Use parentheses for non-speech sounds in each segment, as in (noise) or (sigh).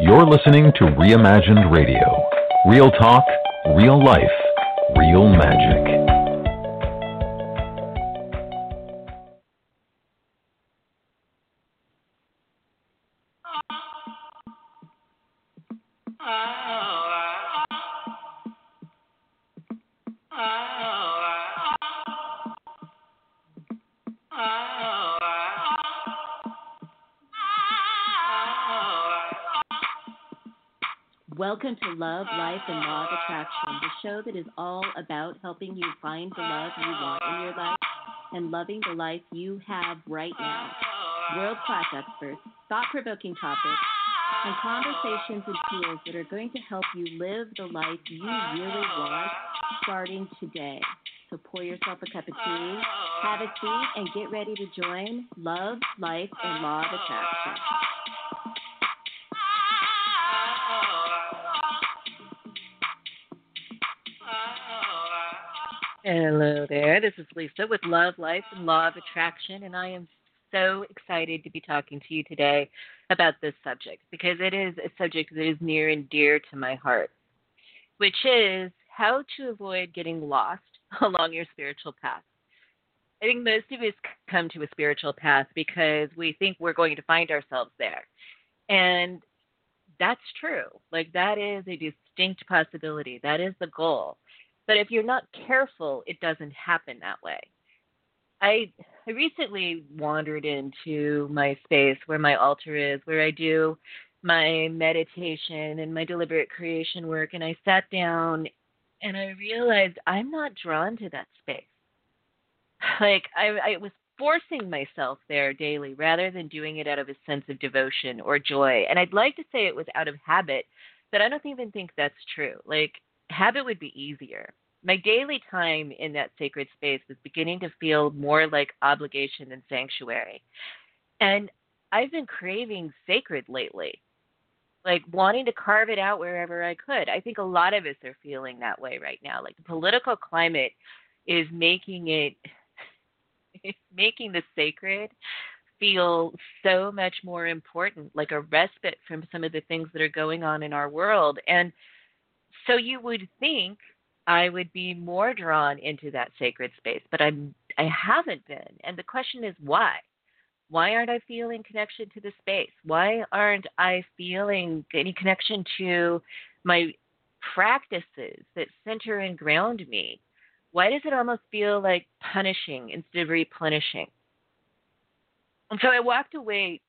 You're listening to Reimagined Radio. Real talk, real life, real magic. Welcome to Love, Life, and Law of Attraction, the show that is all about helping you find the love you want in your life and loving the life you have right now. World class experts, thought provoking topics, and conversations and tools that are going to help you live the life you really want starting today. So pour yourself a cup of tea, have a seat, and get ready to join Love, Life, and Law of Attraction. Hello there. This is Lisa with Love, Life, and Law of Attraction, and I am so excited to be talking to you today about this subject because it is a subject that is near and dear to my heart, which is how to avoid getting lost (laughs) along your spiritual path. I think most of us come to a spiritual path because we think we're going to find ourselves there. And that's true. Like, that is a distinct possibility. That is the goal. But if you're not careful, it doesn't happen that way. I I recently wandered into my space where my altar is, where I do my meditation and my deliberate creation work, and I sat down and I realized I'm not drawn to that space. (sighs) Like I, I was forcing myself there daily rather than doing it out of a sense of devotion or joy. And I'd like to say it was out of habit, but I don't even think that's true. Like habit would be easier. My daily time in that sacred space was beginning to feel more like obligation than sanctuary. And I've been craving sacred lately, like wanting to carve it out wherever I could. I think a lot of us are feeling that way right now. Like the political climate is making it, (laughs) it's making the sacred feel so much more important, like a respite from some of the things that are going on in our world. And so you would think I would be more drawn into that sacred space, but I'm I haven't been. And the question is why? Why aren't I feeling connection to the space? Why aren't I feeling any connection to my practices that center and ground me? Why does it almost feel like punishing instead of replenishing? And so I walked away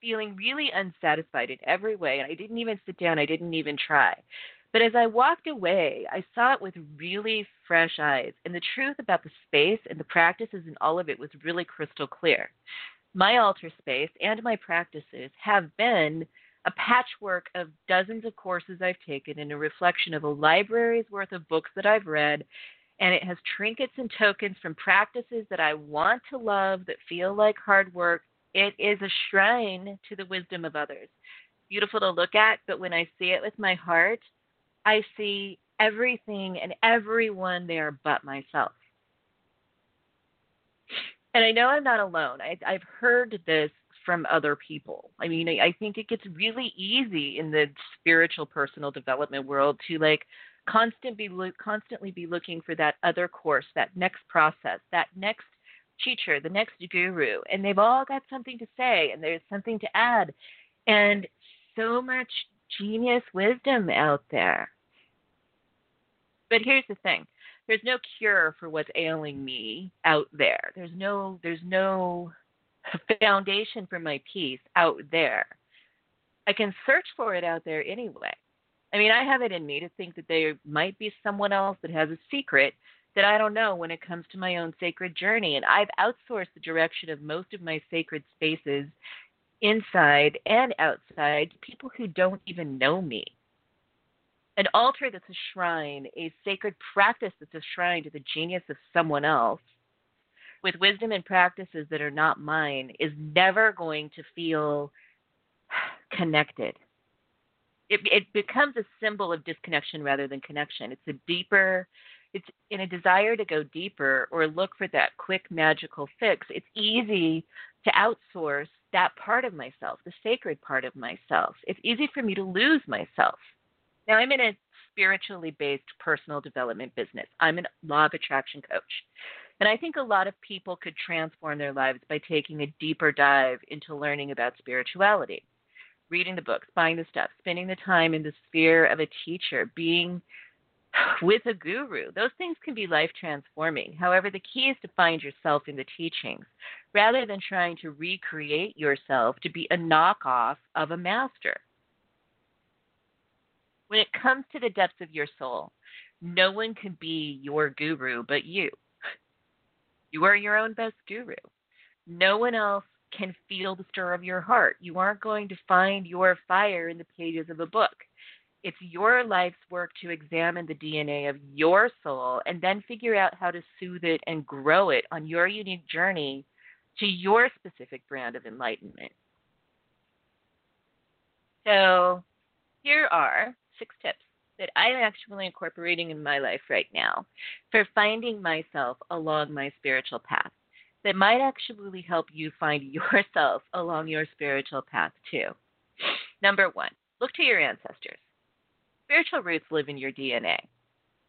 feeling really unsatisfied in every way. And I didn't even sit down, I didn't even try. But as I walked away, I saw it with really fresh eyes. And the truth about the space and the practices and all of it was really crystal clear. My altar space and my practices have been a patchwork of dozens of courses I've taken and a reflection of a library's worth of books that I've read. And it has trinkets and tokens from practices that I want to love that feel like hard work. It is a shrine to the wisdom of others. Beautiful to look at, but when I see it with my heart, I see everything and everyone there but myself. And I know I'm not alone. I, I've heard this from other people. I mean, I, I think it gets really easy in the spiritual personal development world to like constant be lo- constantly be looking for that other course, that next process, that next teacher, the next guru, and they've all got something to say and there's something to add, and so much genius wisdom out there. But here's the thing. There's no cure for what's ailing me out there. There's no there's no (laughs) foundation for my peace out there. I can search for it out there anyway. I mean, I have it in me to think that there might be someone else that has a secret that I don't know when it comes to my own sacred journey. And I've outsourced the direction of most of my sacred spaces inside and outside to people who don't even know me an altar that's a shrine, a sacred practice that's a shrine to the genius of someone else, with wisdom and practices that are not mine, is never going to feel connected. It, it becomes a symbol of disconnection rather than connection. It's a deeper, it's in a desire to go deeper or look for that quick magical fix. It's easy to outsource that part of myself, the sacred part of myself. It's easy for me to lose myself. Now, I'm in a spiritually based personal development business. I'm a law of attraction coach. And I think a lot of people could transform their lives by taking a deeper dive into learning about spirituality, reading the books, buying the stuff, spending the time in the sphere of a teacher, being with a guru. Those things can be life transforming. However, the key is to find yourself in the teachings rather than trying to recreate yourself to be a knockoff of a master. When it comes to the depths of your soul, no one can be your guru but you. You are your own best guru. No one else can feel the stir of your heart. You aren't going to find your fire in the pages of a book. It's your life's work to examine the DNA of your soul and then figure out how to soothe it and grow it on your unique journey to your specific brand of enlightenment. So, here are six tips that I'm actually incorporating in my life right now for finding myself along my spiritual path that might actually help you find (laughs) yourself along your spiritual path too. Number one, look to your ancestors. Spiritual roots live in your DNA.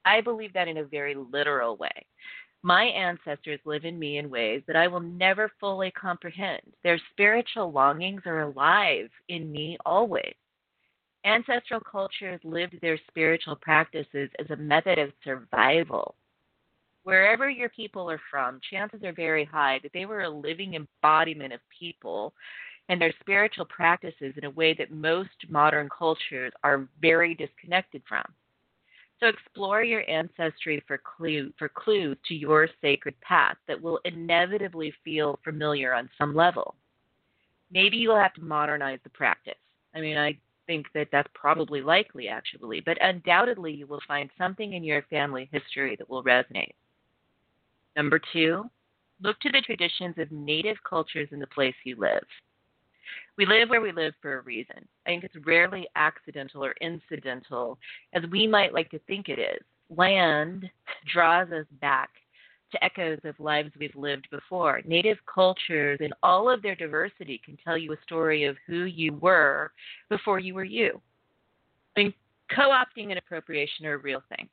I believe that in a very literal way. My ancestors live in me in ways that I will never fully comprehend. Their spiritual longings are alive in me always. Ancestral cultures lived their spiritual practices as a method of survival. Wherever your people are from, chances are very high that they were a living embodiment of people and their spiritual practices in a way that most modern cultures are very disconnected from. So explore your ancestry for clue for clues to your sacred path that will inevitably feel familiar on some level. Maybe you'll have to modernize the practice. I mean, I think that that's probably likely actually, but undoubtedly you will find something in your family history that will resonate. Number 2, look to the traditions of native cultures in the place you live. We live where we live for a reason. I think it's rarely accidental or incidental, as we might like to think it is. Land draws us back to echoes of lives we've lived before. Native cultures, in all of their diversity, can tell you a story of who you were before you were you. I mean, co opting and appropriation are a real thing.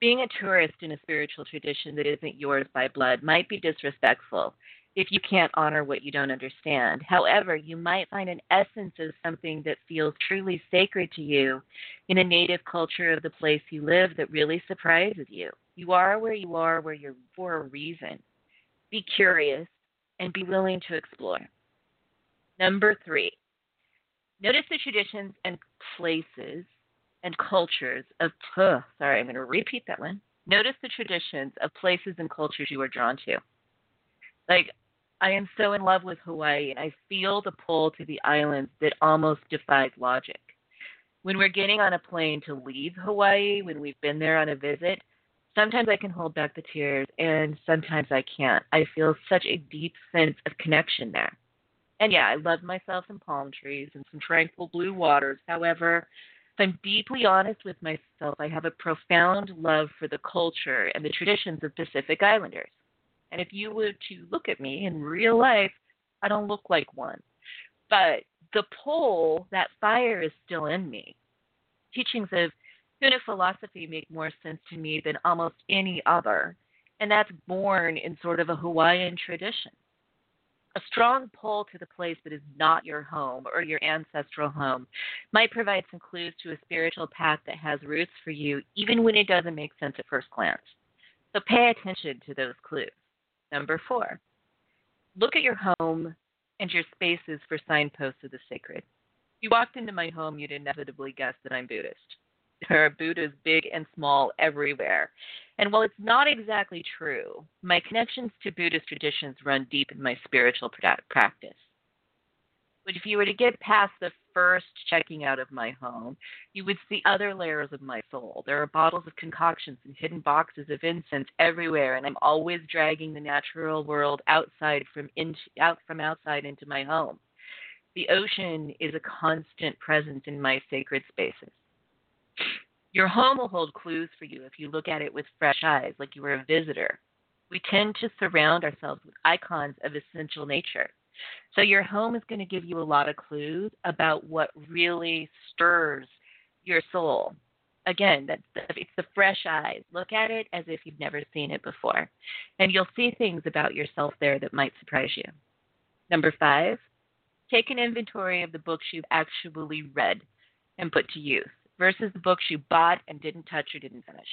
Being a tourist in a spiritual tradition that isn't yours by blood might be disrespectful if you can't honor what you don't understand. However, you might find an essence of something that feels truly sacred to you in a native culture of the place you live that really surprises you. You are where you are where you're for a reason. Be curious and be willing to explore. Number three, notice the traditions and places and cultures of, sorry, I'm going to repeat that one. Notice the traditions of places and cultures you are drawn to. Like, I am so in love with Hawaii, and I feel the pull to the islands that almost defies logic. When we're getting on a plane to leave Hawaii, when we've been there on a visit, sometimes I can hold back the tears, and sometimes I can't. I feel such a deep sense of connection there. And yeah, I love myself some palm trees and some tranquil blue waters. However, if I'm deeply honest with myself, I have a profound love for the culture and the traditions of Pacific Islanders. And if you were to look at me in real life, I don't look like one. But the pull, that fire is still in me. Teachings of Huna philosophy make more sense to me than almost any other, and that's born in sort of a Hawaiian tradition. A strong pull to the place that is not your home or your ancestral home might provide some clues to a spiritual path that has roots for you, even when it doesn't make sense at first glance. So pay attention to those clues. Number four, look at your home and your spaces for signposts of the sacred. If you walked into my home, you'd inevitably guess that I'm Buddhist. There are Buddhas big and small everywhere. And while it's not exactly true, my connections to Buddhist traditions run deep in my spiritual practice. But if you were to get past the first checking out of my home, you would see other layers of my soul. There are bottles of concoctions and hidden boxes of incense everywhere, and I'm always dragging the natural world outside from into, out from outside into my home. The ocean is a constant presence in my sacred spaces. Your home will hold clues for you if you look at it with fresh eyes, like you were a visitor. We tend to surround ourselves with icons of essential nature. So your home is going to give you a lot of clues about what really stirs your soul. Again, that's it's the fresh eyes. Look at it as if you've never seen it before, and you'll see things about yourself there that might surprise you. Number five, take an inventory of the books you've actually read and put to use versus the books you bought and didn't touch or didn't finish.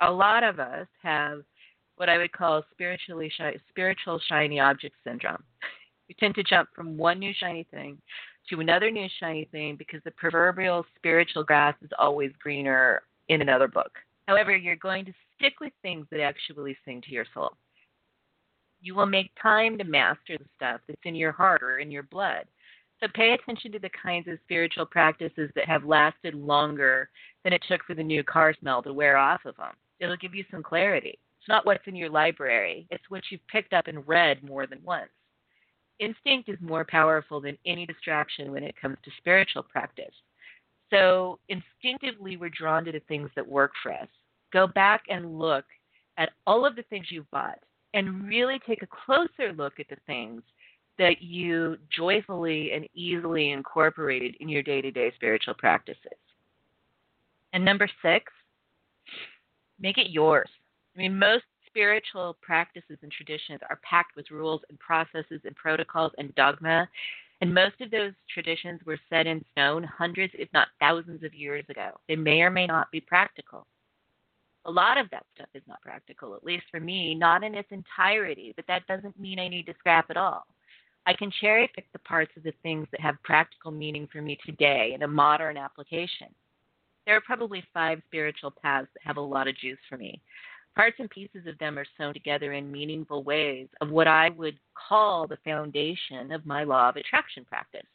A lot of us have what I would call spiritually spiritual shiny object syndrome. We tend to jump from one new shiny thing to another new shiny thing because the proverbial spiritual grass is always greener in another book. However, you're going to stick with things that actually sing to your soul. You will make time to master the stuff that's in your heart or in your blood. So pay attention to the kinds of spiritual practices that have lasted longer than it took for the new car smell to wear off of them. It'll give you some clarity. It's not what's in your library, it's what you've picked up and read more than once. Instinct is more powerful than any distraction when it comes to spiritual practice. So instinctively, we're drawn to the things that work for us. Go back and look at all of the things you've bought and really take a closer look at the things that you joyfully and easily incorporated in your day to day spiritual practices. And number six, make it yours. I mean, most spiritual practices and traditions are packed with rules and processes and protocols and dogma. And most of those traditions were set in stone hundreds, if not thousands, of years ago. They may or may not be practical. A lot of that stuff is not practical, at least for me, not in its entirety, but that doesn't mean I need to scrap it all. I can cherry pick the parts of the things that have practical meaning for me today in a modern application. There are probably five spiritual paths that have a lot of juice for me. Parts and pieces of them are sewn together in meaningful ways of what I would call the foundation of my law of attraction practice.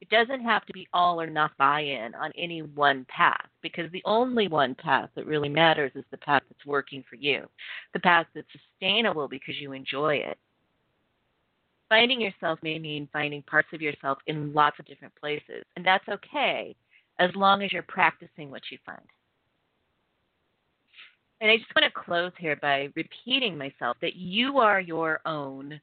It doesn't have to be all or not buy in on any one path because the only one path that really matters is the path that's working for you, the path that's sustainable because you enjoy it, Finding yourself may mean finding parts of yourself in lots of different places, and that's okay as long as you're practicing what you find. And I just want to close here by repeating myself that you are your own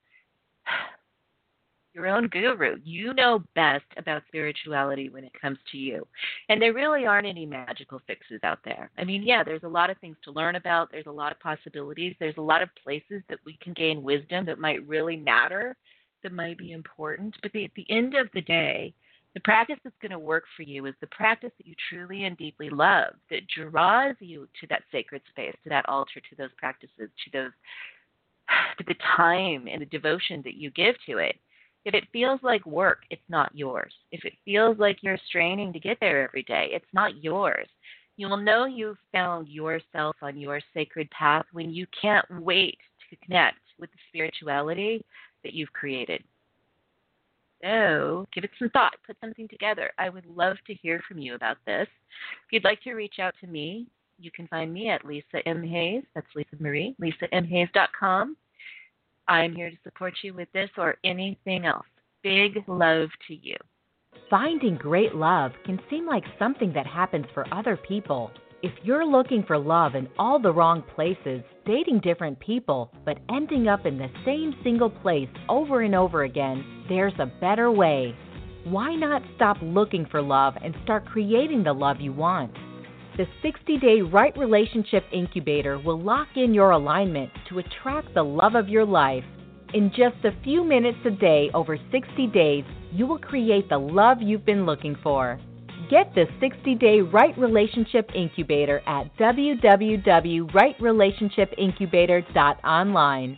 (sighs) your own guru. You know best about spirituality when it comes to you. And there really aren't any magical fixes out there. I mean, yeah, there's a lot of things to learn about, there's a lot of possibilities, there's a lot of places that we can gain wisdom that might really matter that might be important. But the, at the end of the day, the practice that's going to work for you is the practice that you truly and deeply love, that draws you to that sacred space, to that altar, to those practices, to those, (sighs) to the time and the devotion that you give to it. If it feels like work, it's not yours. If it feels like you're straining to get there every day, it's not yours. You will know you've found yourself on your sacred path when you can't wait to connect with the spirituality that you've created. So give it some thought, put something together. I would love to hear from you about this. If you'd like to reach out to me, you can find me at Lisa M. Hayes. That's Lisa Marie, lisamhayes.com. I'm here to support you with this or anything else. Big love to you. Finding great love can seem like something that happens for other people. If you're looking for love in all the wrong places, dating different people, but ending up in the same single place over and over again, there's a better way. Why not stop looking for love and start creating the love you want? The 60 day Right Relationship Incubator will lock in your alignment to attract the love of your life. In just a few minutes a day over 60 days, you will create the love you've been looking for. Get the 60 day Right Relationship Incubator at www.rightrelationshipincubator.online.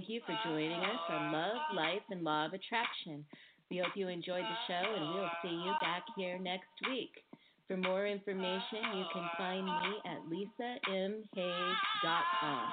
Thank you for joining us on Love, Life, and Law of Attraction. We hope you enjoyed the show, and we'll see you back here next week. For more information, you can find me at lisamhayes.com.